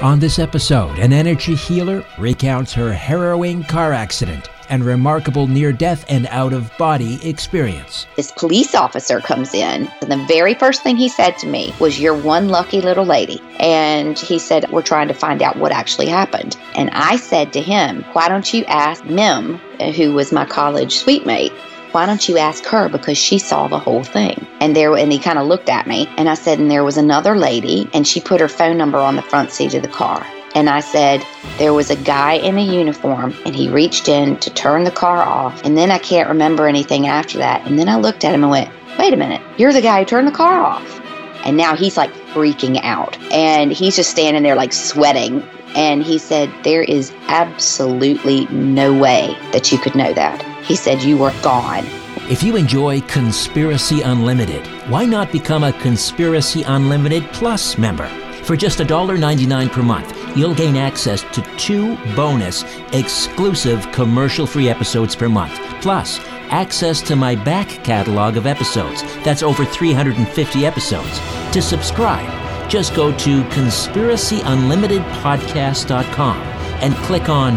On this episode, an energy healer recounts her harrowing car accident and remarkable near death and out of body experience. This police officer comes in, and the very first thing he said to me was, You're one lucky little lady. And he said, We're trying to find out what actually happened. And I said to him, Why don't you ask Mim, who was my college suite mate? Why don't you ask her? Because she saw the whole thing. And there and he kind of looked at me and i said and there was another lady and she put her phone number on the front seat of the car. And i said there was a guy in a uniform and he reached in to turn the car off. And then i can't remember anything after that. And then i looked at him and went wait a minute. You're the guy who turned the car off. And now he's like freaking out. And he's just standing there like sweating. And he said there is absolutely no way that you could know that he said, You were gone. If you enjoy Conspiracy Unlimited, why not become a Conspiracy Unlimited Plus member? For just $1.99 per month, you'll gain access to two bonus, exclusive commercial free episodes per month, plus access to my back catalog of episodes. That's over 350 episodes. To subscribe, just go to conspiracyunlimitedpodcast.com and click on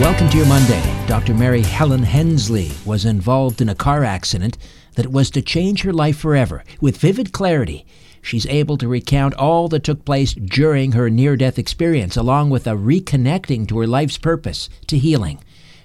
Welcome to your Monday. Dr. Mary Helen Hensley was involved in a car accident that was to change her life forever. With vivid clarity, she's able to recount all that took place during her near death experience, along with a reconnecting to her life's purpose, to healing.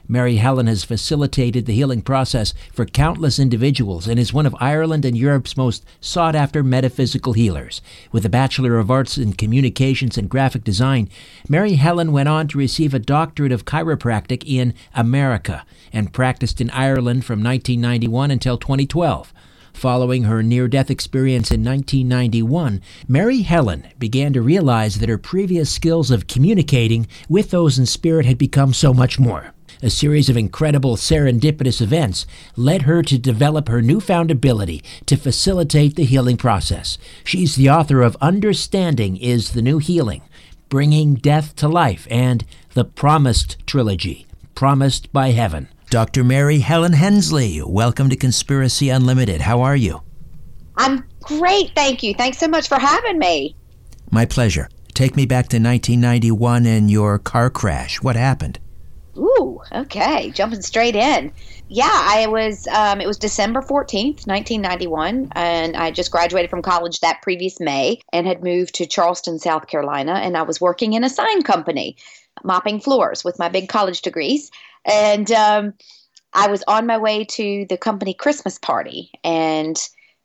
Mary Helen has facilitated the healing process for countless individuals and is one of Ireland and Europe's most sought after metaphysical healers. With a Bachelor of Arts in Communications and Graphic Design, Mary Helen went on to receive a doctorate of chiropractic in America and practiced in Ireland from 1991 until 2012. Following her near death experience in 1991, Mary Helen began to realize that her previous skills of communicating with those in spirit had become so much more. A series of incredible serendipitous events led her to develop her newfound ability to facilitate the healing process. She's the author of Understanding is the New Healing, Bringing Death to Life, and The Promised Trilogy, Promised by Heaven. Dr. Mary Helen Hensley, welcome to Conspiracy Unlimited. How are you? I'm great, thank you. Thanks so much for having me. My pleasure. Take me back to 1991 and your car crash. What happened? Ooh, okay. Jumping straight in. Yeah, I was, um, it was December 14th, 1991, and I just graduated from college that previous May and had moved to Charleston, South Carolina, and I was working in a sign company, mopping floors with my big college degrees. And um, I was on my way to the company Christmas party, and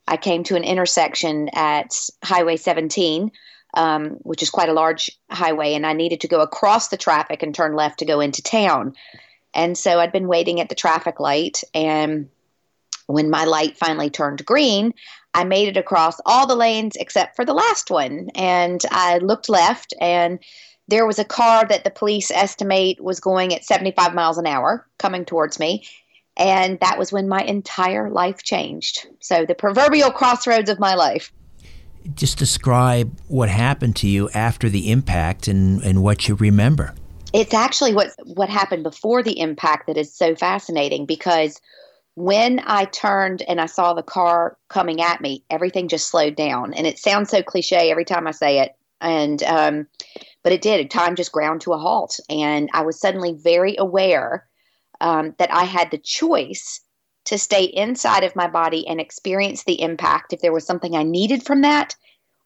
I came to an intersection at Highway 17 um, which is quite a large highway, and I needed to go across the traffic and turn left to go into town. And so I'd been waiting at the traffic light, and when my light finally turned green, I made it across all the lanes except for the last one. And I looked left, and there was a car that the police estimate was going at 75 miles an hour coming towards me. And that was when my entire life changed. So, the proverbial crossroads of my life just describe what happened to you after the impact and, and what you remember. It's actually what what happened before the impact that is so fascinating because when I turned and I saw the car coming at me, everything just slowed down. And it sounds so cliche every time I say it. And um, but it did. Time just ground to a halt, and I was suddenly very aware um, that I had the choice to stay inside of my body and experience the impact if there was something I needed from that,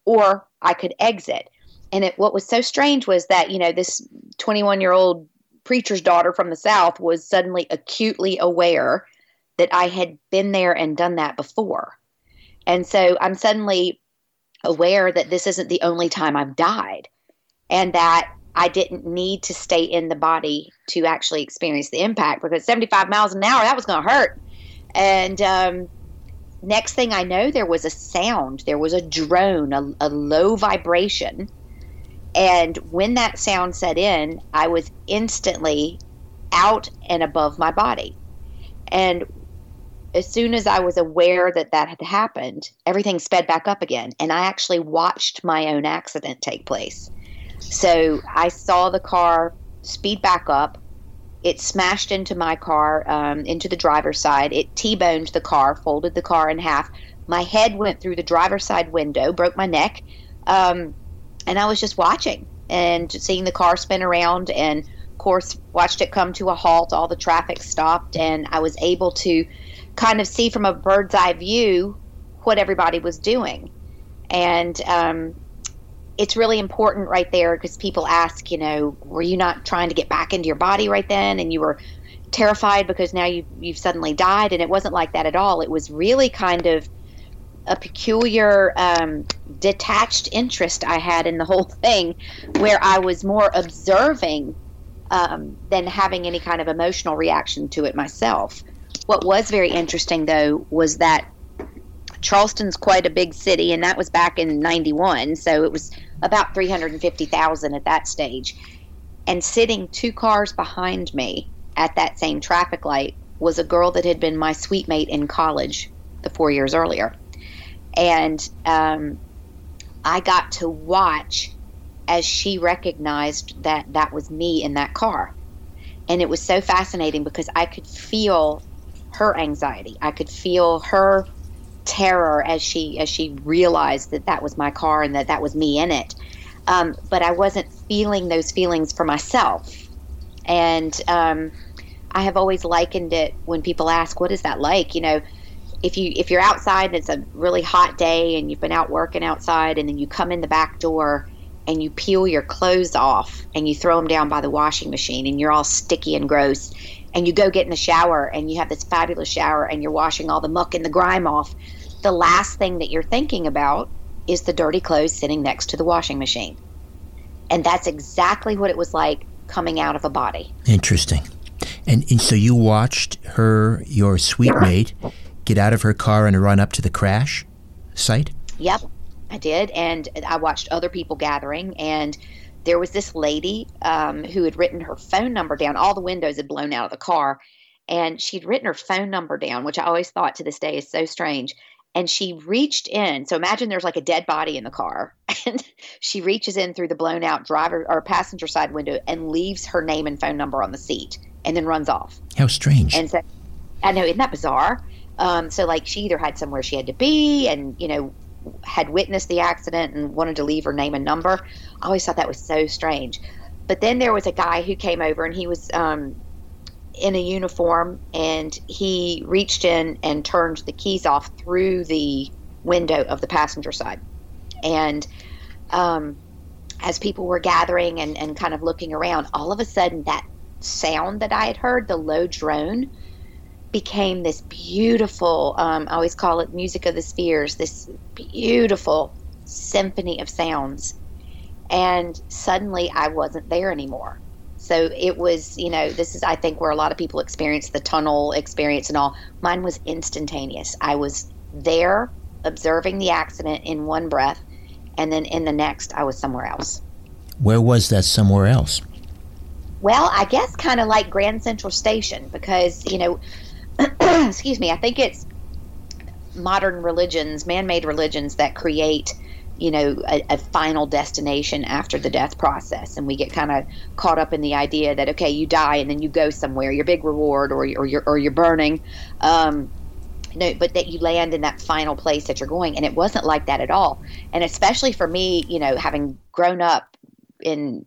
or I could exit. And it, what was so strange was that, you know, this 21 year old preacher's daughter from the South was suddenly acutely aware that I had been there and done that before. And so I'm suddenly aware that this isn't the only time I've died and that I didn't need to stay in the body to actually experience the impact because 75 miles an hour, that was going to hurt. And um, next thing I know, there was a sound. There was a drone, a, a low vibration. And when that sound set in, I was instantly out and above my body. And as soon as I was aware that that had happened, everything sped back up again. And I actually watched my own accident take place. So I saw the car speed back up. It smashed into my car, um, into the driver's side. It T boned the car, folded the car in half. My head went through the driver's side window, broke my neck. Um, and I was just watching and seeing the car spin around and of course watched it come to a halt all the traffic stopped and i was able to kind of see from a bird's eye view what everybody was doing. And um, it's really important right there because people ask, you know, were you not trying to get back into your body right then? And you were terrified because now you you've suddenly died. And it wasn't like that at all. It was really kind of a peculiar um, detached interest I had in the whole thing where I was more observing um, than having any kind of emotional reaction to it myself. What was very interesting though was that Charleston's quite a big city, and that was back in '91, so it was about 350,000 at that stage. And sitting two cars behind me at that same traffic light was a girl that had been my suite mate in college the four years earlier, and um, I got to watch as she recognized that that was me in that car. And it was so fascinating because I could feel her anxiety. I could feel her terror as she as she realized that that was my car and that that was me in it. Um, but I wasn't feeling those feelings for myself, and um, I have always likened it when people ask, "What is that like?" You know, if you if you're outside and it's a really hot day and you've been out working outside and then you come in the back door and you peel your clothes off and you throw them down by the washing machine and you're all sticky and gross and you go get in the shower and you have this fabulous shower and you're washing all the muck and the grime off the last thing that you're thinking about is the dirty clothes sitting next to the washing machine. And that's exactly what it was like coming out of a body. Interesting. And, and so you watched her, your suite mate, get out of her car and run up to the crash site? Yep, I did. And I watched other people gathering. And there was this lady um, who had written her phone number down. All the windows had blown out of the car. And she'd written her phone number down, which I always thought to this day is so strange and she reached in. So imagine there's like a dead body in the car, and she reaches in through the blown out driver or passenger side window and leaves her name and phone number on the seat, and then runs off. How strange! And so, I know, isn't that bizarre? Um, so like she either had somewhere she had to be and, you know, had witnessed the accident and wanted to leave her name and number. I always thought that was so strange. But then there was a guy who came over and he was um, in a uniform and he reached in and turned the keys off through the window of the passenger side. And um, as people were gathering and, and kind of looking around, all of a sudden that sound that I had heard, the low drone, became this beautiful, um, I always call it music of the spheres, this beautiful symphony of sounds. And suddenly I wasn't there anymore. So it was, you know, this is, I think, where a lot of people experience the tunnel experience and all. Mine was instantaneous. I was there observing the accident in one breath, and then in the next, I was somewhere else. Where was that somewhere else? Well, I guess kind of like Grand Central Station because, you know, excuse me, I think it's modern religions, man made religions that create you know a, a, final destination after the death process. And we get kind of caught up in the idea that okay you die and then you go somewhere your big reward or, or you're or you're burning. Um, no, but that you land in that final place that you're going. And it wasn't like that at all. And especially for me you know having grown up in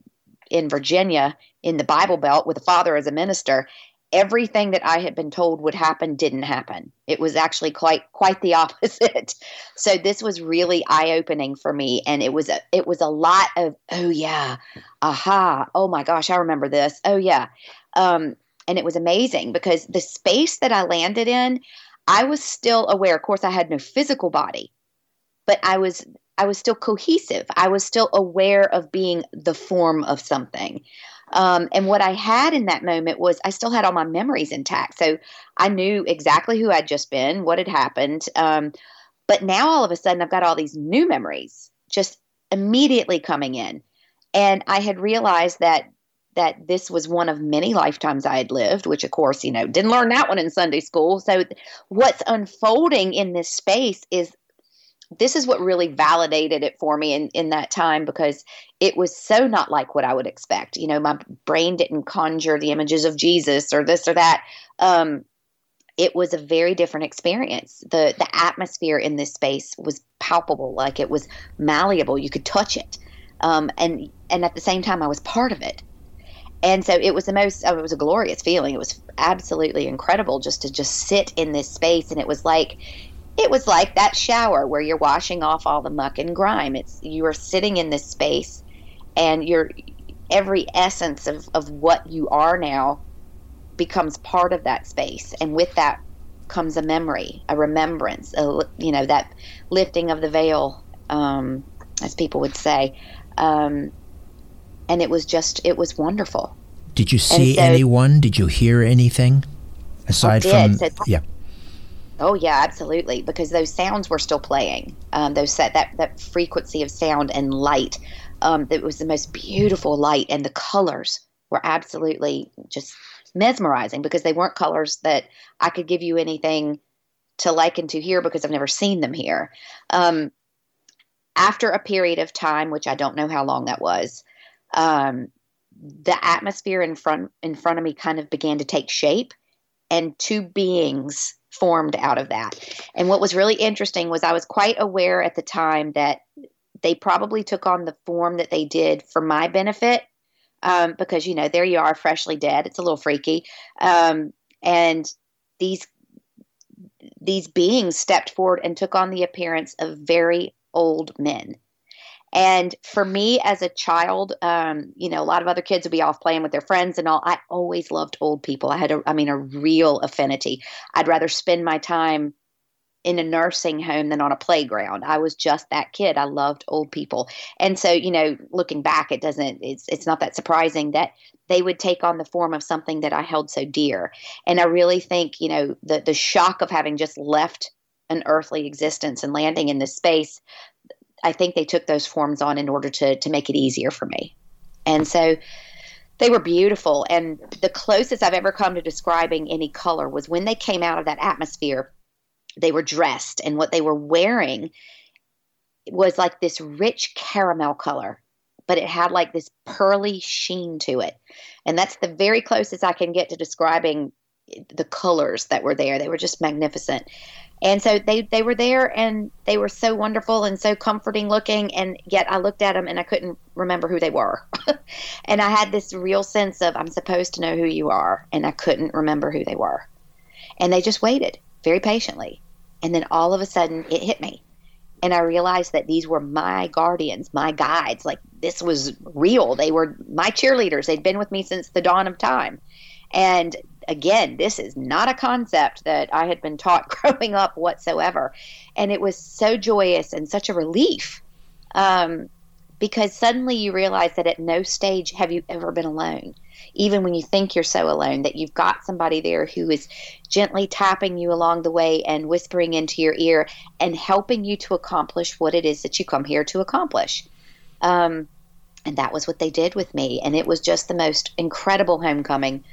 in Virginia in the Bible Belt with a father as a minister everything that I had been told would happen didn't happen. It was actually quite quite the opposite. so this was really eye opening for me, and it was a it was a lot of oh yeah, aha, oh my gosh, I remember this. Oh yeah, um, and it was amazing because the space that I landed in, I was still aware. Of course, I had no physical body, but I was I was still cohesive. I was still aware of being the form of something. Um, and what I had in that moment was I still had all my memories intact. So I knew exactly who I'd just been, what had happened. Um, but now all of a sudden I've got all these new memories just immediately coming in. And I had realized that that this was one of many lifetimes I had lived, which of course, you know, didn't learn that one in Sunday school. So what's unfolding in this space is this is what really validated it for me in, in that time because it was so not like what I would expect. You know, my brain didn't conjure the images of Jesus or this or that. Um, it was a very different experience. The the atmosphere in this space was palpable, like it was malleable. You could touch it, um, and and at the same time, I was part of it. And so it was the most. Oh, it was a glorious feeling. It was absolutely incredible just to just sit in this space, and it was like it was like that shower where you're washing off all the muck and grime. It's you are sitting in this space and your every essence of, of what you are now becomes part of that space. And with that comes a memory, a remembrance, a, you know, that lifting of the veil, um, as people would say. Um, and it was just, it was wonderful. Did you see so, anyone? Did you hear anything aside from? So, yeah. Oh yeah, absolutely. Because those sounds were still playing. Um, those set that that frequency of sound and light. Um, it was the most beautiful light, and the colors were absolutely just mesmerizing because they weren't colors that I could give you anything to liken to here because I've never seen them here. Um, after a period of time, which I don't know how long that was, um, the atmosphere in front in front of me kind of began to take shape, and two beings formed out of that. And what was really interesting was I was quite aware at the time that they probably took on the form that they did for my benefit um, because, you know, there you are, freshly dead. It's a little freaky. Um, and these these beings stepped forward and took on the appearance of very old men. And for me as a child, um, you know, a lot of other kids would be off playing with their friends and all. I always loved old people. I had a, I mean, a real affinity. I'd rather spend my time in a nursing home than on a playground. I was just that kid. I loved old people. And so, you know, looking back, it doesn't, it's, it's not that surprising that they would take on the form of something that I held so dear. And I really think, you know, the, the shock of having just left an earthly existence and landing in this space I think they took those forms on in order to to make it easier for me. And so they were beautiful and the closest I've ever come to describing any color was when they came out of that atmosphere they were dressed and what they were wearing was like this rich caramel color but it had like this pearly sheen to it and that's the very closest I can get to describing the colors that were there. They were just magnificent. And so they, they were there and they were so wonderful and so comforting looking. And yet I looked at them and I couldn't remember who they were. and I had this real sense of, I'm supposed to know who you are. And I couldn't remember who they were. And they just waited very patiently. And then all of a sudden it hit me. And I realized that these were my guardians, my guides. Like this was real. They were my cheerleaders. They'd been with me since the dawn of time. And again, this is not a concept that I had been taught growing up whatsoever. And it was so joyous and such a relief um, because suddenly you realize that at no stage have you ever been alone. Even when you think you're so alone, that you've got somebody there who is gently tapping you along the way and whispering into your ear and helping you to accomplish what it is that you come here to accomplish. Um, and that was what they did with me. And it was just the most incredible homecoming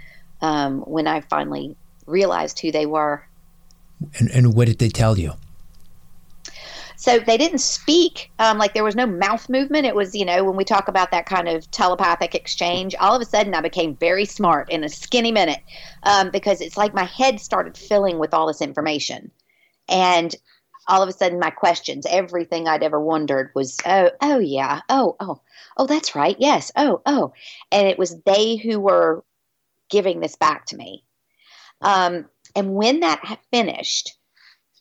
um, when I finally realized who they were. And, and what did they tell you? So they didn't speak, um, like there was no mouth movement. It was, you know, when we talk about that kind of telepathic exchange, all of a sudden I became very smart in a skinny minute um, because it's like my head started filling with all this information. And all of a sudden my questions, everything I'd ever wondered was, oh, oh yeah, oh, oh, oh, that's right, yes, oh, oh. And it was they who were giving this back to me. Um, and when that finished,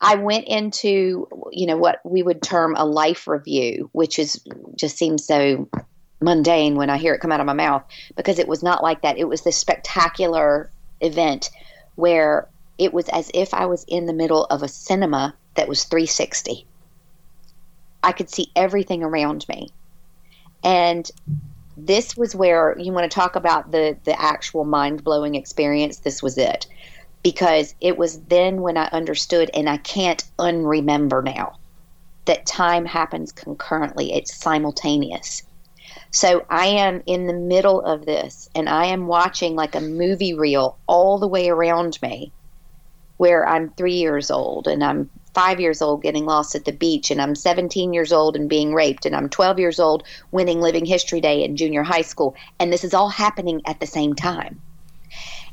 I went into, you know, what we would term a life review, which is just seems so mundane when I hear it come out of my mouth because it was not like that. It was this spectacular event where it was as if I was in the middle of a cinema that was 360. I could see everything around me. And this was where you want to talk about the the actual mind-blowing experience this was it. Because it was then when i understood and i can't unremember now that time happens concurrently it's simultaneous. So i am in the middle of this and i am watching like a movie reel all the way around me where i'm 3 years old and i'm five years old getting lost at the beach, and I'm 17 years old and being raped, and I'm 12 years old winning Living History Day in junior high school. And this is all happening at the same time.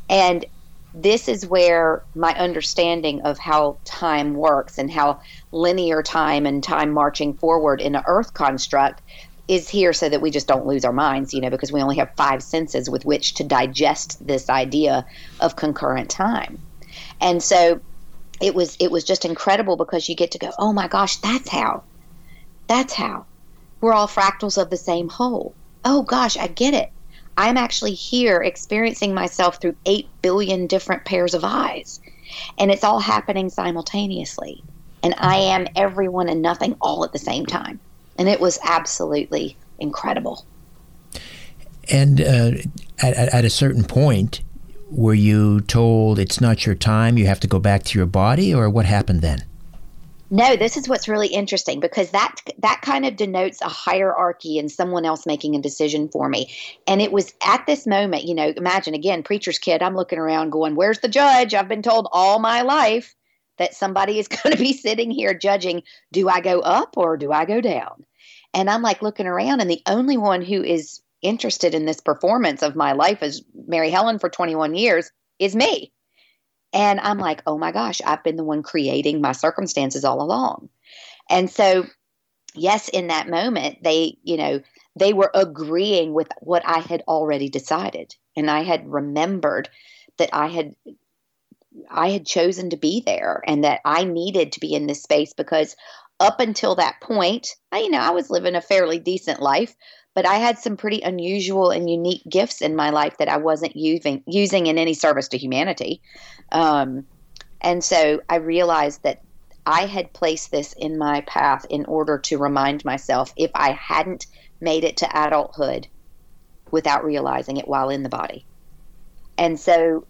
And this is where my understanding of how time works and how linear time and time marching forward in an earth construct is here so that we just don't lose our minds, you know, because we only have five senses with which to digest this idea of concurrent time. And so it was it was just incredible because you get to go, oh my gosh, that's how, that's how, we're all fractals of the same whole. Oh gosh, I get it. I'm actually here experiencing myself through eight billion different pairs of eyes, and it's all happening simultaneously. And I am everyone and nothing all at the same time, and it was absolutely incredible. And uh, at, at a certain point, were you told it's not your time, you have to go back to your body, or what happened then? No, this is what's really interesting because that that kind of denotes a hierarchy and someone else making a decision for me. And it was at this moment, you know, imagine again, preacher's kid, I'm looking around going, "Where's the judge? I've been told all my life that somebody is going to be sitting here judging, do I go up or do I go down?" And I'm like looking around and the only one who is interested in this performance of my life as Mary Helen for 21 years is me. And I'm like, oh my gosh, I've been the one creating my circumstances all along. And so, yes, in that moment, they, you know, they were agreeing with what I had already decided. And I had remembered that I had I had chosen to be there and that I needed to be in this space because up until that point, I, you know, I was living a fairly decent life, but I had some pretty unusual and unique gifts in my life that I wasn't using using in any service to humanity. Um, and so I realized that I had placed this in my path in order to remind myself if I hadn't made it to adulthood without realizing it while in the body. And so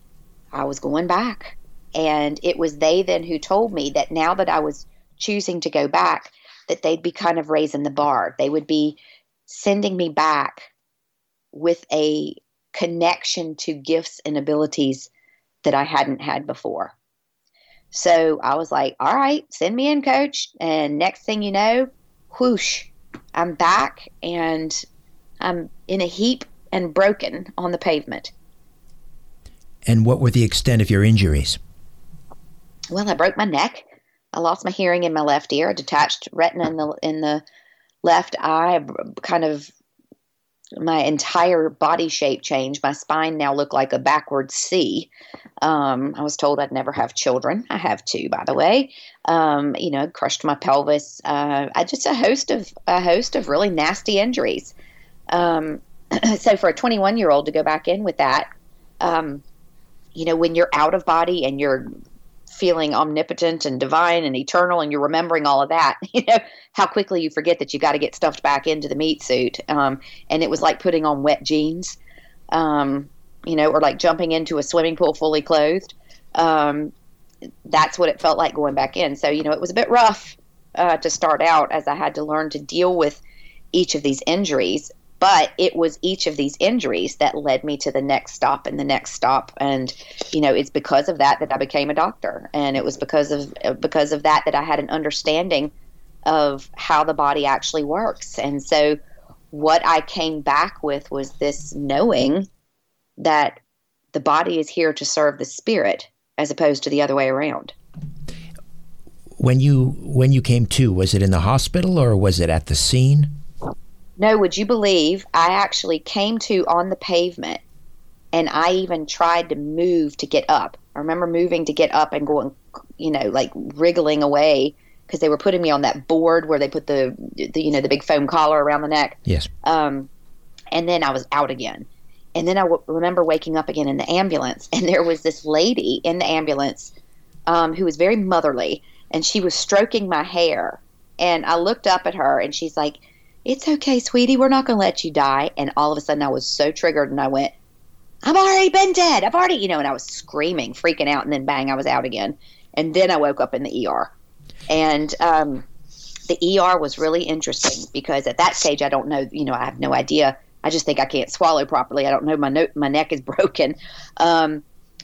I was going back. And it was they then who told me that now that I was choosing to go back, that they'd be kind of raising the bar. They would be sending me back with a connection to gifts and abilities that I hadn't had before. So I was like, all right, send me in, coach. And next thing you know, whoosh, I'm back and I'm in a heap and broken on the pavement. And what were the extent of your injuries? Well, I broke my neck. I lost my hearing in my left ear, a detached retina in the in the left eye, kind of my entire body shape changed. My spine now looked like a backward C. Um, I was told I'd never have children. I have two, by the way. Um, you know, crushed my pelvis. Uh, I just a host of a host of really nasty injuries. Um, so for a 21 year old to go back in with that, um, you know, when you're out of body and you're feeling omnipotent and divine and eternal and you're remembering all of that you know how quickly you forget that you got to get stuffed back into the meat suit. Um, and it was like putting on wet jeans um, you know or like jumping into a swimming pool fully clothed. Um, that's what it felt like going back in. So you know it was a bit rough uh, to start out as i had to learn to deal with each of these injuries but it was each of these injuries that led me to the next stop and the next stop. And you know it's because of that that i became a doctor. And it was because of because of that that i had an understanding of how the body actually works. And so what i came back with was this knowing that the body is here to serve the spirit as opposed to the other way around. When you when you came to was it in the hospital or was it at the scene no, would you believe I actually came to on the pavement and I even tried to move to get up. I remember moving to get up and going, you know, like wriggling away because they were putting me on that board where they put the, the you know, the big foam collar around the neck. Yes. Um, and then I was out again. And then I w- remember waking up again in the ambulance, and there was this lady in the ambulance um, who was very motherly, and she was stroking my hair. And I looked up at her, and she's like, it's okay, sweetie. We're not going to let you die. And all of a sudden, I was so triggered and I went, I've already been dead. I've already, you know, and I was screaming, freaking out. And then bang, I was out again. And then I woke up in the ER. And um, the ER was really interesting because at that stage, I don't know, you know, I have no idea. I just think I can't swallow properly. I don't know. My, no- my neck is broken. Um,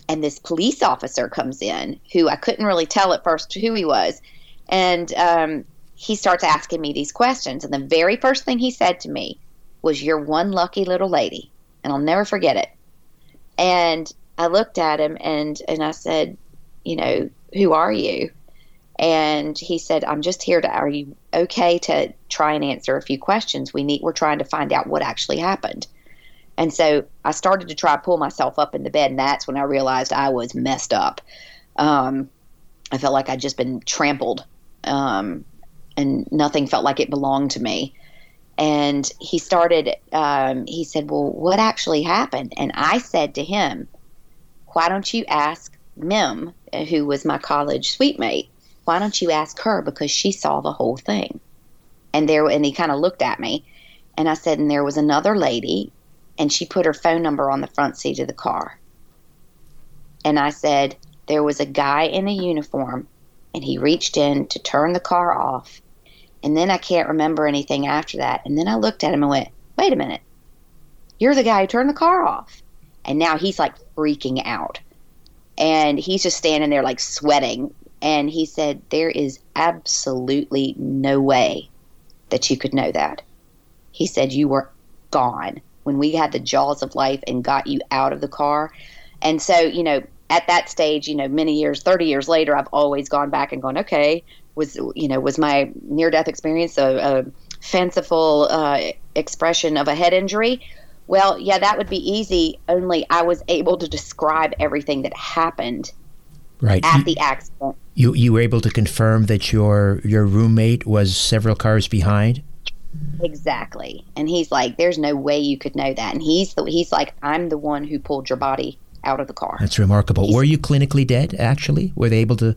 and this police officer comes in who I couldn't really tell at first who he was. And um, he starts asking me these questions. And the very first thing he said to me was, You're one lucky little lady. And I'll never forget it. And I looked at him and, and I said, You know, who are you? And he said, I'm just here to, are you okay to try and answer a few questions? We need, we're trying to find out what actually happened. And so I started to try to pull myself up in the bed, and that's when I realized I was messed up. Um, I felt like I'd just been trampled um, and nothing felt like it belonged to me. And he started, um, he said, Well, what actually happened? And I said to him, Why don't you ask Mim, who was my college suite mate, why don't you ask her? Because she saw the whole thing. And there, and he kind of looked at me. And I said, And there was another lady, and she put her phone number on the front seat of the car. And I said, There was a guy in a uniform, and he reached in to turn the car off and then I can't remember anything after that. And then I looked at him and went, wait a minute. You're the guy who turned the car off. And now he's like freaking out. And he's just standing there like sweating. And he said, There is absolutely no way that you could know that. He said, You were gone when we had the jaws of life and got you out of the car. And so, you know, at that stage, you know, many years, 30 years later, I've always gone back and gone, okay, was you know was my near death experience a, a fanciful uh, expression of a head injury. Well yeah that would be easy only i was able to describe everything that happened right. at you, the accident. you you were able to confirm that your your roommate was several cars behind? Exactly. And he's like there's no way you could know that. And he's the he's like i'm the one who pulled your body out of the car. That's remarkable. He's, were you clinically dead actually? Were they able to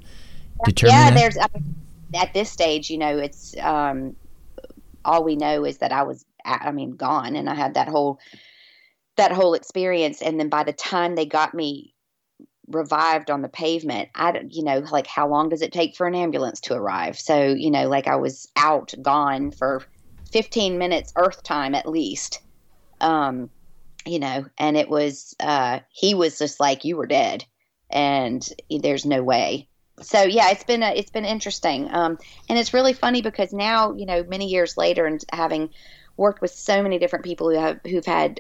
determine yeah that? there's I mean, at this stage, you know, it's um, all we know is that I was, I mean, gone, and I had that whole that whole experience. And then by the time they got me revived on the pavement, I, you know, like how long does it take for an ambulance to arrive? So, you know, like I was out, gone for 15 minutes Earth time at least. Um, you know, and it was, uh, he was just like, you were dead and there's no way so yeah, it's been a, it's been interesting, um, and it's really funny because now you know many years later and having worked with so many different people who have who've had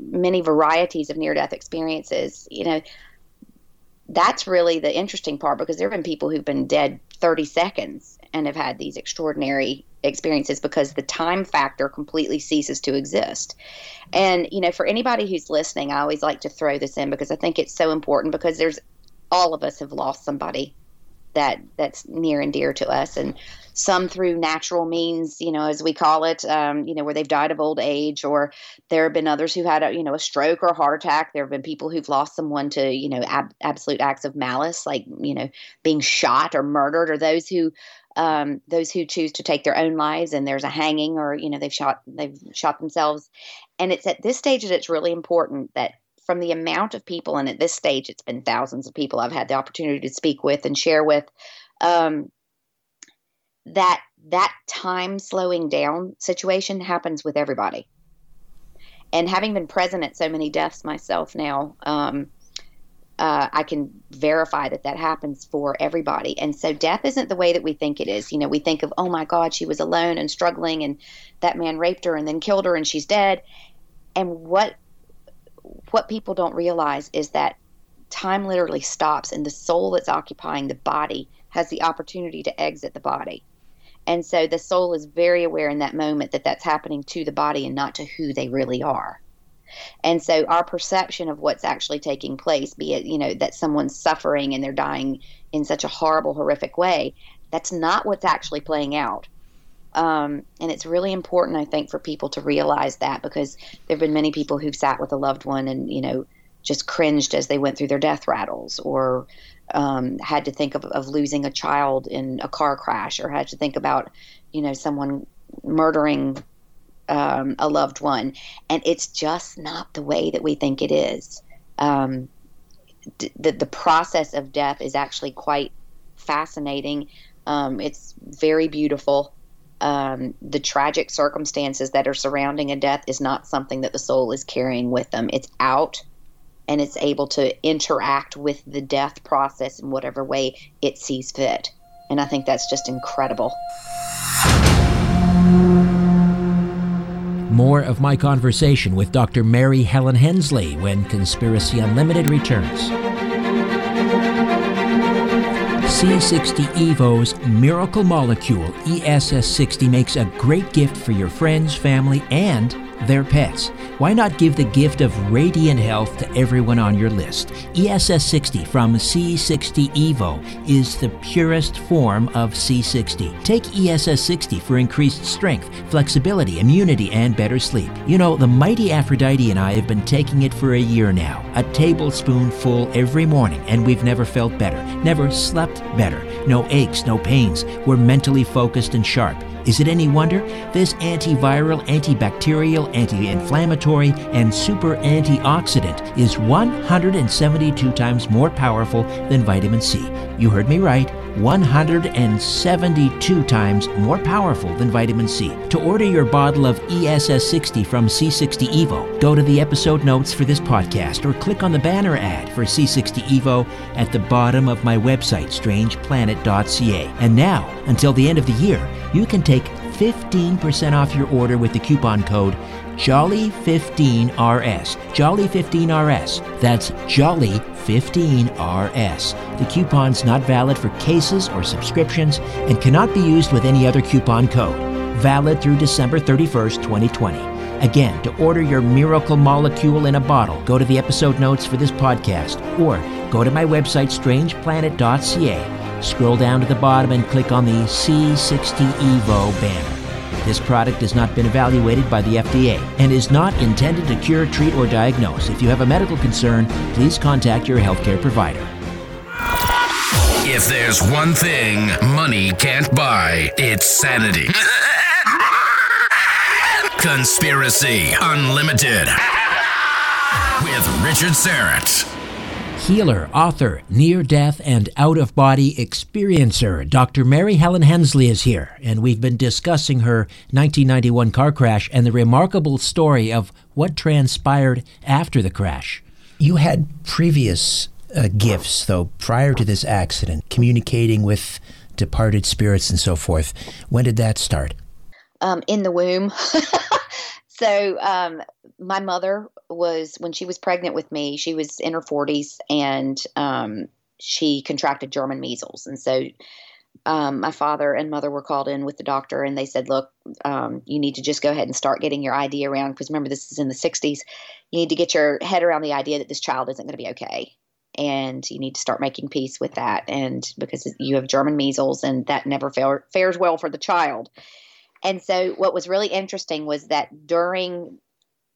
many varieties of near death experiences, you know, that's really the interesting part because there have been people who've been dead 30 seconds and have had these extraordinary experiences because the time factor completely ceases to exist. And, you know, for anybody who's listening, I always like to throw this in because I think it's so important because there's all of us have lost somebody that that's near and dear to us. And some through natural means you know as we call it um, you know where they've died of old age or there have been others who had a you know a stroke or a heart attack. There have been people who've lost someone to you know ab- absolute acts of malice like you know being shot or murdered or those who um, those who choose to take their own lives and there's a hanging or you know they've shot they've shot themselves. And it's at this stage that it's really important that from the amount of people, and at this stage, it's been thousands of people I've had the opportunity to speak with and share with, um, that that time slowing down situation happens with everybody. And having been present at so many deaths myself now, um, uh, I can verify that that happens for everybody. And so death isn't the way that we think it is. You know, we think of, oh my God, she was alone and struggling, and that man raped her and then killed her, and she's dead. And what what people don't realize is that time literally stops and the soul that's occupying the body has the opportunity to exit the body. And so the soul is very aware in that moment that that's happening to the body and not to who they really are. And so our perception of what's actually taking place, be it, you know, that someone's suffering and they're dying in such a horrible, horrific way, that's not what's actually playing out. Um, and it's really important, I think, for people to realize that because there have been many people who've sat with a loved one and, you know, just cringed as they went through their death rattles or um, had to think of, of losing a child in a car crash or had to think about, you know, someone murdering um, a loved one. And it's just not the way that we think it is. Um, the, the process of death is actually quite fascinating. Um, it's very beautiful um, the tragic circumstances that are surrounding a death is not something that the soul is carrying with them. It's out and it's able to interact with the death process in whatever way it sees fit. And I think that's just incredible. More of my conversation with Dr. Mary Helen Hensley when Conspiracy Unlimited returns. C60 Evo's Miracle Molecule ESS60 makes a great gift for your friends, family, and their pets. Why not give the gift of radiant health to everyone on your list? ESS60 from C60 Evo is the purest form of C60. Take ESS60 for increased strength, flexibility, immunity, and better sleep. You know, the mighty Aphrodite and I have been taking it for a year now, a tablespoonful every morning, and we've never felt better, never slept better. No aches, no pains. We're mentally focused and sharp. Is it any wonder? This antiviral, antibacterial, anti inflammatory, and super antioxidant is 172 times more powerful than vitamin C. You heard me right. 172 times more powerful than vitamin C. To order your bottle of ESS60 from C60 Evo, go to the episode notes for this podcast or click on the banner ad for C60 Evo at the bottom of my website, strangeplanet.ca. And now, until the end of the year, you can take 15% off your order with the coupon code Jolly15RS. Jolly15RS. That's Jolly15RS. The coupon's not valid for cases or subscriptions and cannot be used with any other coupon code. Valid through December 31st, 2020. Again, to order your miracle molecule in a bottle, go to the episode notes for this podcast or go to my website, strangeplanet.ca. Scroll down to the bottom and click on the C60 Evo banner. This product has not been evaluated by the FDA and is not intended to cure, treat, or diagnose. If you have a medical concern, please contact your healthcare provider. If there's one thing money can't buy, it's sanity. Conspiracy Unlimited with Richard Syrett healer, author, near death, and out of body experiencer. Dr. Mary Helen Hensley is here, and we've been discussing her 1991 car crash and the remarkable story of what transpired after the crash. You had previous uh, gifts, though, prior to this accident, communicating with departed spirits and so forth. When did that start? Um, in the womb. so um, my mother was when she was pregnant with me she was in her 40s and um, she contracted German measles. And so um, my father and mother were called in with the doctor and they said, look, um, you need to just go ahead and start getting your idea around because remember, this is in the 60s. You need to get your head around the idea that this child isn't going to be okay. And you need to start making peace with that. And because you have German measles and that never fares well for the child. And so, what was really interesting was that during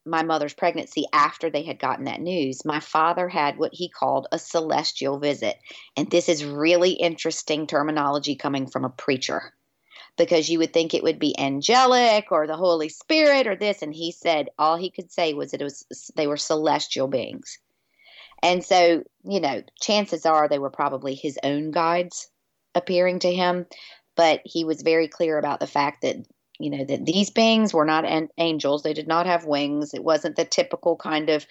my mother's pregnancy after they had gotten that news, my father had what he called a celestial visit. And this is really interesting terminology coming from a preacher because you would think it would be angelic or the Holy Spirit or this. And he said all he could say was that it was they were celestial beings. And so, you know, chances are they were probably his own guides appearing to him. But he was very clear about the fact that you know that these beings were not an- angels. They did not have wings. It wasn't the typical kind of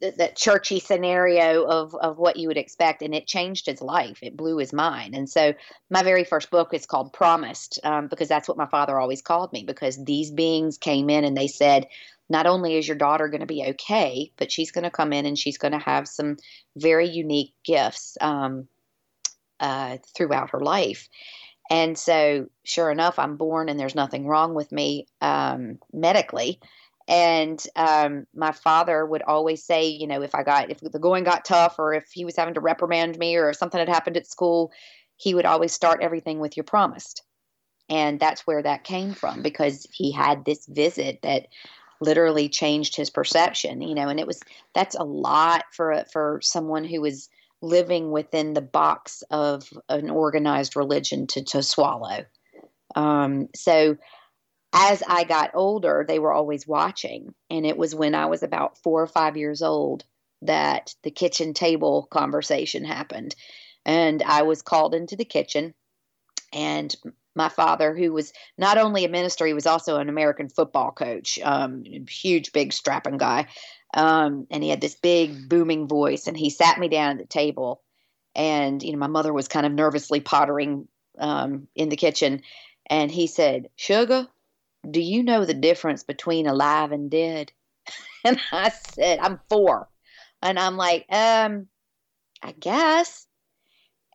that churchy scenario of of what you would expect and it changed his life. It blew his mind. And so my very first book is called promised um, because that's what my father always called me because these beings came in and they said not only is your daughter going to be okay but she's going to come in and she's going to have some very unique gifts um, uh, throughout her life and so, sure enough, I'm born and there's nothing wrong with me um, medically. And um, my father would always say, you know, if I got, if the going got tough or if he was having to reprimand me or if something had happened at school, he would always start everything with you're promised. And that's where that came from because he had this visit that literally changed his perception, you know, and it was, that's a lot for, for someone who was, living within the box of an organized religion to, to swallow. Um, so as I got older, they were always watching. And it was when I was about four or five years old that the kitchen table conversation happened. And I was called into the kitchen, and my father, who was not only a minister, he was also an American football coach, um, huge, big, strapping guy. Um, and he had this big booming voice and he sat me down at the table and you know my mother was kind of nervously pottering um, in the kitchen and he said sugar do you know the difference between alive and dead? And i said i'm four. And i'm like um i guess.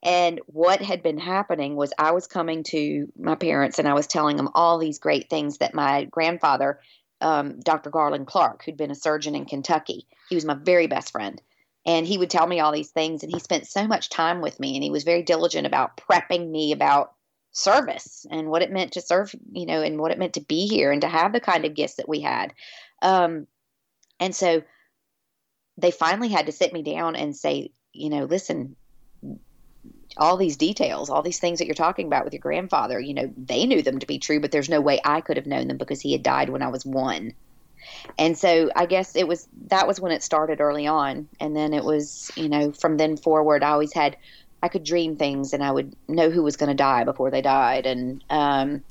And what had been happening was i was coming to my parents and i was telling them all these great things that my grandfather um, Dr. Garland Clark, who'd been a surgeon in Kentucky. He was my very best friend. And he would tell me all these things, and he spent so much time with me, and he was very diligent about prepping me about service and what it meant to serve, you know, and what it meant to be here and to have the kind of gifts that we had. Um, and so they finally had to sit me down and say, you know, listen, all these details, all these things that you're talking about with your grandfather, you know, they knew them to be true, but there's no way I could have known them because he had died when I was one. And so I guess it was that was when it started early on. And then it was, you know, from then forward, I always had, I could dream things and I would know who was going to die before they died. And, um,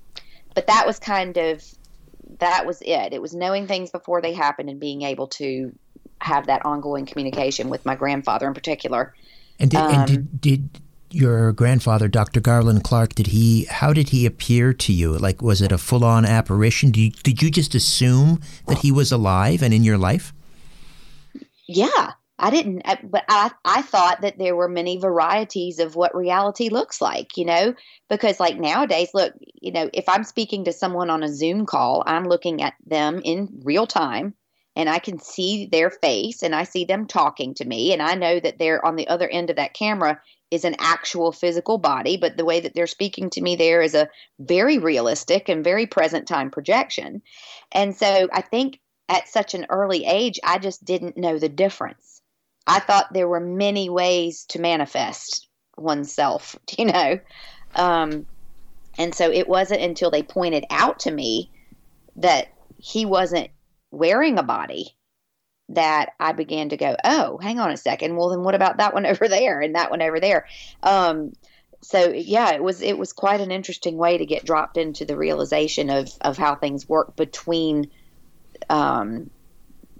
but that was kind of, that was it. It was knowing things before they happened and being able to have that ongoing communication with my grandfather in particular. And did, um, and did, did your grandfather, Dr. Garland Clark, did he? How did he appear to you? Like, was it a full-on apparition? Did you, did you just assume that he was alive and in your life? Yeah, I didn't, uh, but I I thought that there were many varieties of what reality looks like. You know, because like nowadays, look, you know, if I'm speaking to someone on a Zoom call, I'm looking at them in real time and I can see their face and I see them talking to me and I know that they're on the other end of that camera is an actual physical body, but the way that they're speaking to me there is a very realistic and very present time projection. And so I think at such an early age, I just didn't know the difference. I thought there were many ways to manifest oneself, you know. Um, and so it wasn't until they pointed out to me that he wasn't wearing a body that I began to go, oh, hang on a second. Well, then what about that one over there and that one over there? Um, so yeah, it was it was quite an interesting way to get dropped into the realization of of how things work between, um,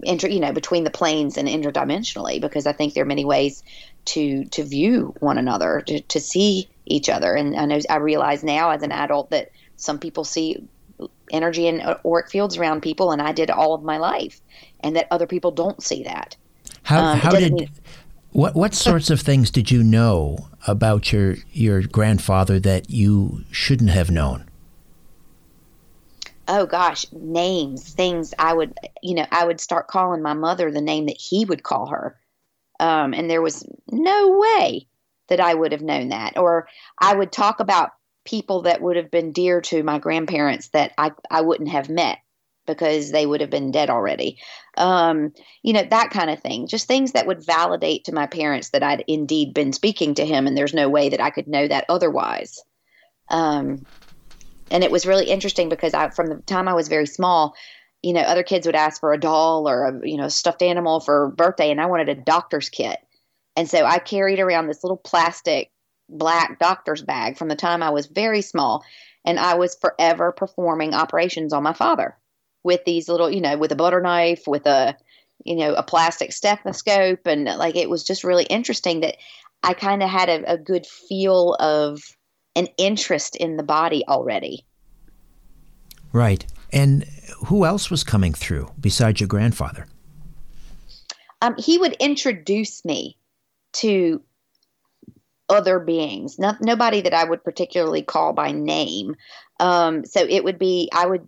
inter, you know, between the planes and interdimensionally. Because I think there are many ways to to view one another, to, to see each other. And I know I realize now as an adult that some people see energy and auric fields around people, and I did all of my life, and that other people don't see that. How, um, how did mean, What what sorts of things did you know about your your grandfather that you shouldn't have known? Oh gosh, names, things I would, you know, I would start calling my mother the name that he would call her. Um, and there was no way that I would have known that. Or I would talk about people that would have been dear to my grandparents that I, I wouldn't have met because they would have been dead already. Um, you know, that kind of thing. Just things that would validate to my parents that I'd indeed been speaking to him, and there's no way that I could know that otherwise. Um, and it was really interesting because I, from the time I was very small, you know, other kids would ask for a doll or a you know stuffed animal for birthday, and I wanted a doctor's kit, and so I carried around this little plastic black doctor's bag from the time I was very small, and I was forever performing operations on my father with these little, you know, with a butter knife, with a, you know, a plastic stethoscope. And like it was just really interesting that I kind of had a, a good feel of an interest in the body already. Right. And who else was coming through besides your grandfather? Um, he would introduce me to other beings, nobody that I would particularly call by name. Um, so it would be, I would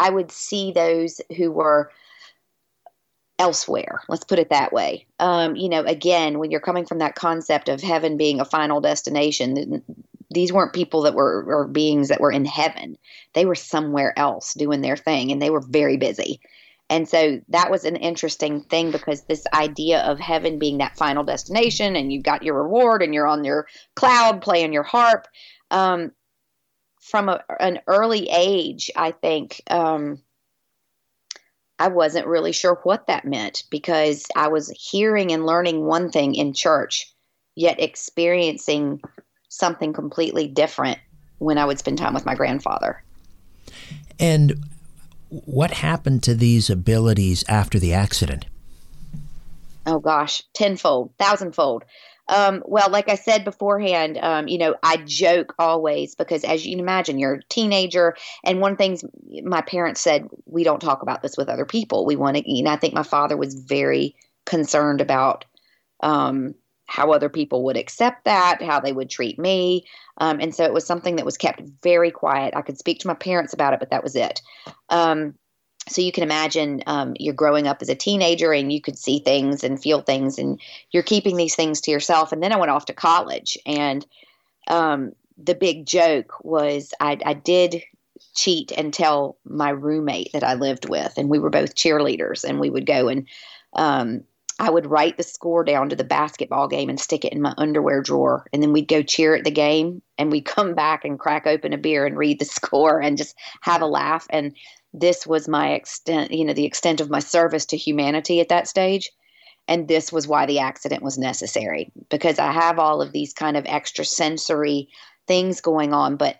I would see those who were elsewhere. Let's put it that way. Um, you know, again, when you're coming from that concept of heaven being a final destination, these weren't people that were or beings that were in heaven. They were somewhere else doing their thing, and they were very busy. And so that was an interesting thing because this idea of heaven being that final destination, and you've got your reward, and you're on your cloud playing your harp. Um, from a, an early age, I think um, I wasn't really sure what that meant because I was hearing and learning one thing in church, yet experiencing something completely different when I would spend time with my grandfather. And what happened to these abilities after the accident? Oh gosh, tenfold, thousandfold. Um, well, like I said beforehand, um, you know, I joke always because, as you can imagine, you're a teenager. And one of the things my parents said, we don't talk about this with other people. We want to, know, I think my father was very concerned about um, how other people would accept that, how they would treat me. Um, and so it was something that was kept very quiet. I could speak to my parents about it, but that was it. Um, so you can imagine um, you're growing up as a teenager and you could see things and feel things and you're keeping these things to yourself and then i went off to college and um, the big joke was I, I did cheat and tell my roommate that i lived with and we were both cheerleaders and we would go and um, i would write the score down to the basketball game and stick it in my underwear drawer and then we'd go cheer at the game and we'd come back and crack open a beer and read the score and just have a laugh and this was my extent, you know, the extent of my service to humanity at that stage. And this was why the accident was necessary because I have all of these kind of extra sensory things going on, but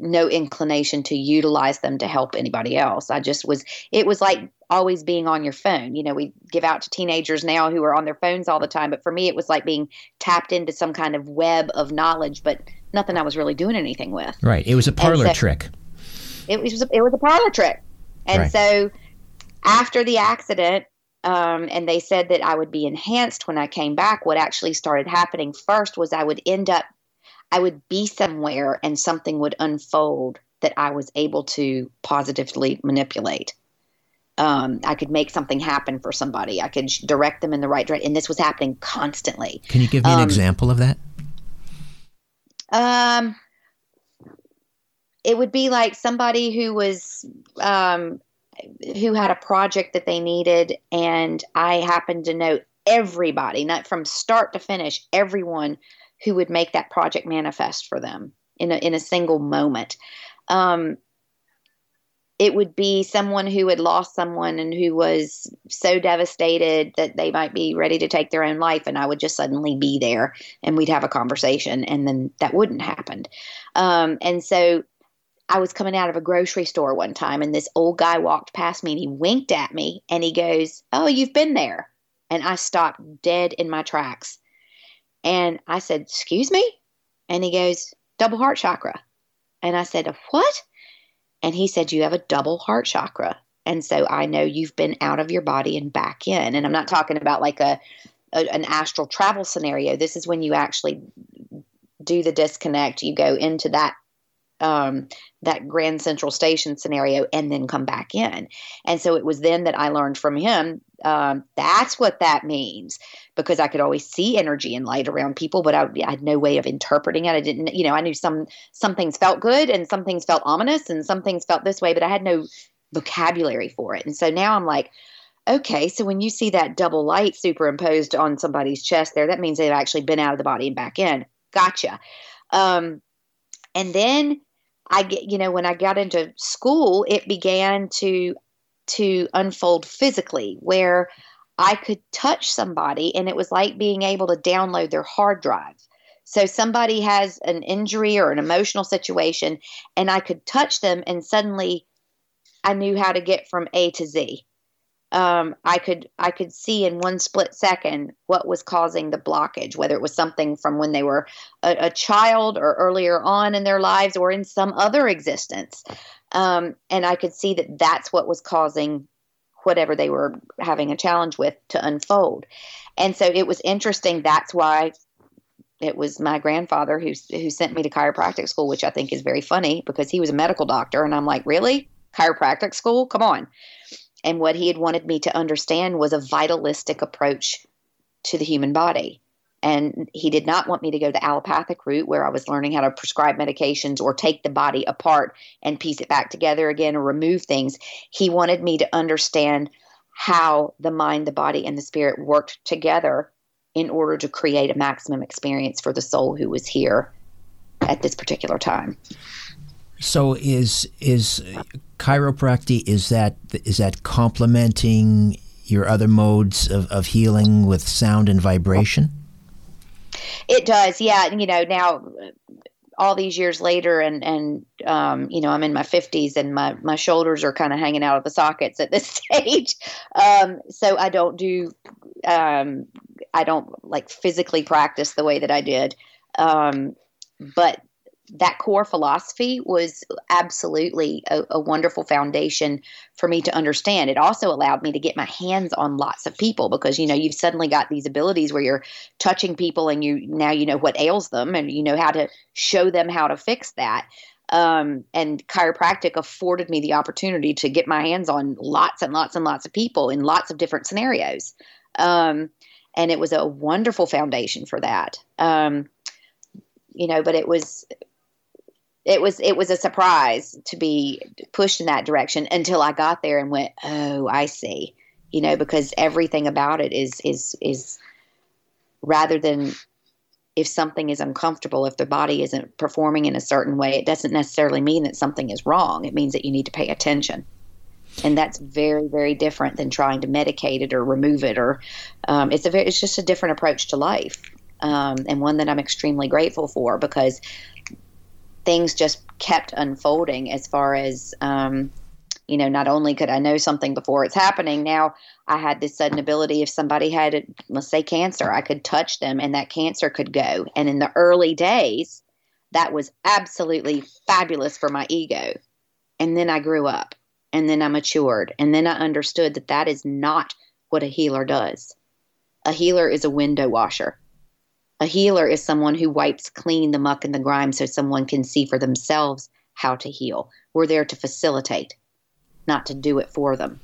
no inclination to utilize them to help anybody else. I just was, it was like always being on your phone. You know, we give out to teenagers now who are on their phones all the time, but for me, it was like being tapped into some kind of web of knowledge, but nothing I was really doing anything with. Right. It was a parlor so, trick. It was it was a parlor trick, and right. so after the accident, um, and they said that I would be enhanced when I came back. What actually started happening first was I would end up, I would be somewhere, and something would unfold that I was able to positively manipulate. Um, I could make something happen for somebody. I could direct them in the right direction, and this was happening constantly. Can you give me an um, example of that? Um, it would be like somebody who was um, who had a project that they needed, and I happened to know everybody, not from start to finish, everyone who would make that project manifest for them in a in a single moment. Um, it would be someone who had lost someone and who was so devastated that they might be ready to take their own life and i would just suddenly be there and we'd have a conversation and then that wouldn't happen um, and so I was coming out of a grocery store one time and this old guy walked past me and he winked at me and he goes, Oh, you've been there. And I stopped dead in my tracks. And I said, Excuse me? And he goes, Double heart chakra. And I said, What? And he said, You have a double heart chakra. And so I know you've been out of your body and back in. And I'm not talking about like a a, an astral travel scenario. This is when you actually do the disconnect. You go into that um, that Grand Central Station scenario and then come back in. And so it was then that I learned from him um, that's what that means because I could always see energy and light around people, but I, I, had no way of interpreting it. I didn't, you know, I knew some some things felt good and some things felt ominous and some things felt this way, but I had no vocabulary for it. And so now I'm like, okay, so when you see that double light superimposed on somebody's chest there, that means they've actually been out of the body and back in. Gotcha. Um, and then I get, you know, when I got into school, it began to to unfold physically where I could touch somebody and it was like being able to download their hard drive. So somebody has an injury or an emotional situation and I could touch them and suddenly I knew how to get from A to Z. Um, I could I could see in one split second what was causing the blockage, whether it was something from when they were a, a child or earlier on in their lives or in some other existence, um, and I could see that that's what was causing whatever they were having a challenge with to unfold. And so it was interesting. That's why it was my grandfather who who sent me to chiropractic school, which I think is very funny because he was a medical doctor, and I'm like, really chiropractic school? Come on. And what he had wanted me to understand was a vitalistic approach to the human body. And he did not want me to go the allopathic route where I was learning how to prescribe medications or take the body apart and piece it back together again or remove things. He wanted me to understand how the mind, the body, and the spirit worked together in order to create a maximum experience for the soul who was here at this particular time. So is is chiropractic is that is that complementing your other modes of, of healing with sound and vibration? It does, yeah. You know, now all these years later, and and um, you know, I'm in my 50s, and my my shoulders are kind of hanging out of the sockets at this stage. Um, so I don't do, um, I don't like physically practice the way that I did. Um, but that core philosophy was absolutely a, a, wonderful foundation for me to understand. It also allowed me to get my hands on lots of people because you know you've suddenly got these abilities where you're touching people and you now you know what ails them and you know how to show them how to fix that. Um, and chiropractic afforded me the opportunity to get my hands on lots and lots and lots of people in lots of different scenarios. Um, and it was a wonderful foundation for that. Um, you know, but it was it was it was a surprise to be pushed in that direction until I got there and went, oh, I see, you know, because everything about it is is is rather than if something is uncomfortable, if the body isn't performing in a certain way, it doesn't necessarily mean that something is wrong. It means that you need to pay attention. And that's very, very different than trying to medicate it or remove it, or um, it's a very, it's just a different approach to life, um, and one that I'm extremely grateful for because things just kept unfolding as far as um, you know not only could i know something before it's happening now i had this sudden ability if somebody had let's say cancer i could touch them and that cancer could go. And in the early days that was absolutely fabulous for my ego. And then i grew up and then i matured and then i understood that that is not what a healer does. A healer is a window washer a healer is someone who wipes clean the muck and the grime so someone can see for themselves how to heal. We're there to facilitate, not to do it for them.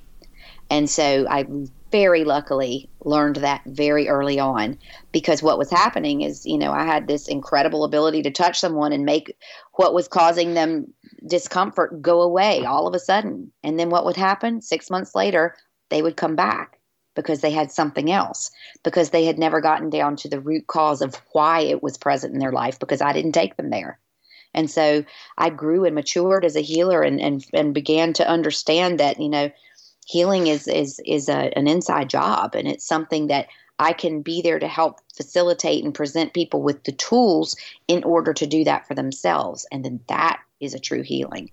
And so I very luckily learned that very early on because what was happening is, you know, I had this incredible ability to touch someone and make what was causing them discomfort go away all of a sudden. And then what would happen? Six months later, they would come back because they had something else, because they had never gotten down to the root cause of why it was present in their life, because I didn't take them there. And so I grew and matured as a healer and, and, and began to understand that, you know, healing is, is, is a, an inside job and it's something that I can be there to help facilitate and present people with the tools in order to do that for themselves. And then that is a true healing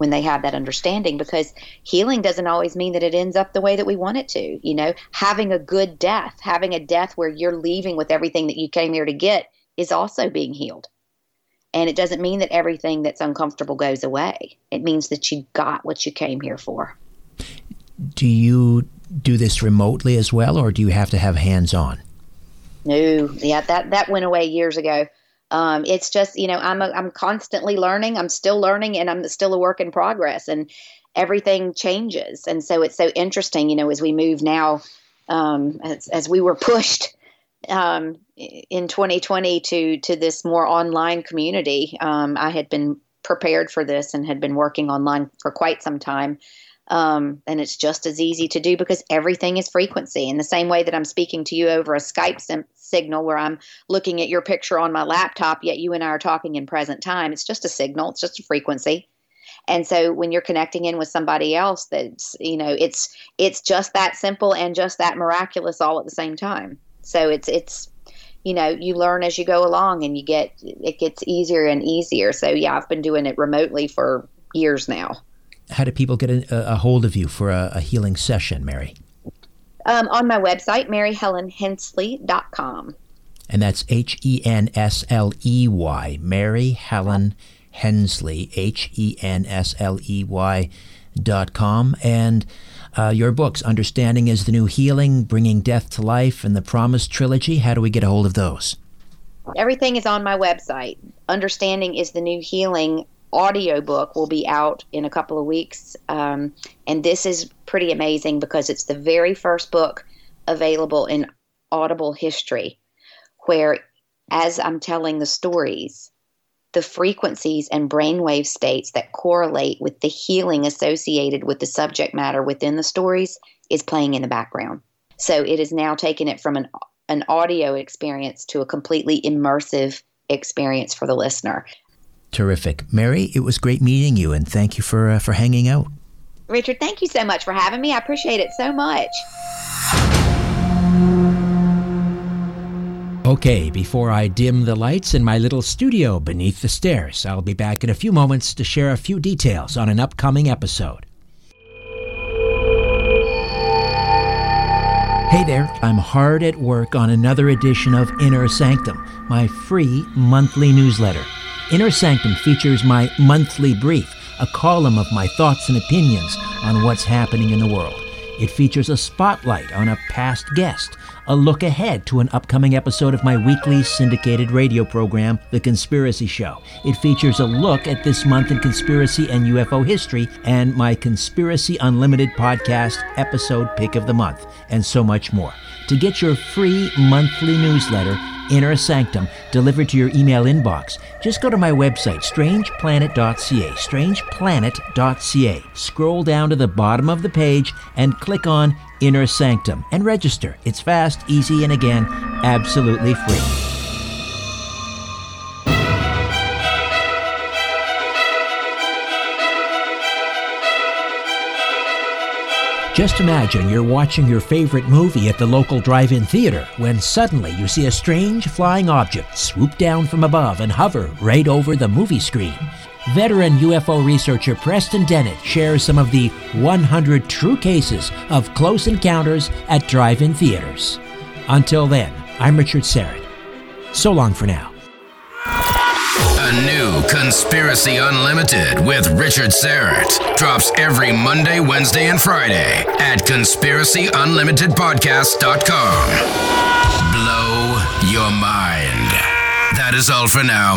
when they have that understanding because healing doesn't always mean that it ends up the way that we want it to. You know, having a good death, having a death where you're leaving with everything that you came here to get is also being healed. And it doesn't mean that everything that's uncomfortable goes away. It means that you got what you came here for. Do you do this remotely as well, or do you have to have hands on? No, yeah, that that went away years ago. Um, it's just you know I'm a, I'm constantly learning. I'm still learning, and I'm still a work in progress. And everything changes, and so it's so interesting. You know, as we move now, um, as, as we were pushed um, in 2020 to to this more online community. Um, I had been prepared for this and had been working online for quite some time. Um, and it's just as easy to do because everything is frequency. In the same way that I'm speaking to you over a Skype sim- signal where I'm looking at your picture on my laptop, yet you and I are talking in present time, it's just a signal, it's just a frequency. And so when you're connecting in with somebody else, that's you know, it's it's just that simple and just that miraculous all at the same time. So it's it's you know you learn as you go along and you get it gets easier and easier so yeah i've been doing it remotely for years now how do people get a, a hold of you for a, a healing session mary um, on my website maryhelenhensley.com and that's h-e-n-s-l-e-y mary helen hensley h-e-n-s-l-e-y dot com and uh, your books, Understanding is the New Healing, Bringing Death to Life, and the Promise Trilogy. How do we get a hold of those? Everything is on my website. Understanding is the New Healing audiobook will be out in a couple of weeks. Um, and this is pretty amazing because it's the very first book available in Audible history where, as I'm telling the stories, the frequencies and brainwave states that correlate with the healing associated with the subject matter within the stories is playing in the background. So it is now taking it from an an audio experience to a completely immersive experience for the listener. Terrific, Mary. It was great meeting you, and thank you for uh, for hanging out. Richard, thank you so much for having me. I appreciate it so much. Okay, before I dim the lights in my little studio beneath the stairs, I'll be back in a few moments to share a few details on an upcoming episode. Hey there, I'm hard at work on another edition of Inner Sanctum, my free monthly newsletter. Inner Sanctum features my monthly brief, a column of my thoughts and opinions on what's happening in the world. It features a spotlight on a past guest a look ahead to an upcoming episode of my weekly syndicated radio program, The Conspiracy Show. It features a look at this month in conspiracy and UFO history and my Conspiracy Unlimited podcast episode pick of the month, and so much more. To get your free monthly newsletter, Inner Sanctum, delivered to your email inbox, just go to my website, strangeplanet.ca, strangeplanet.ca. Scroll down to the bottom of the page and click on Inner Sanctum and register. It's fast, easy, and again, absolutely free. Just imagine you're watching your favorite movie at the local drive in theater when suddenly you see a strange flying object swoop down from above and hover right over the movie screen. Veteran UFO researcher Preston Dennett shares some of the 100 true cases of close encounters at drive in theaters. Until then, I'm Richard Syrett. So long for now. A new Conspiracy Unlimited with Richard Syrett drops every Monday, Wednesday, and Friday at conspiracyunlimitedpodcast.com. Blow your mind. That is all for now.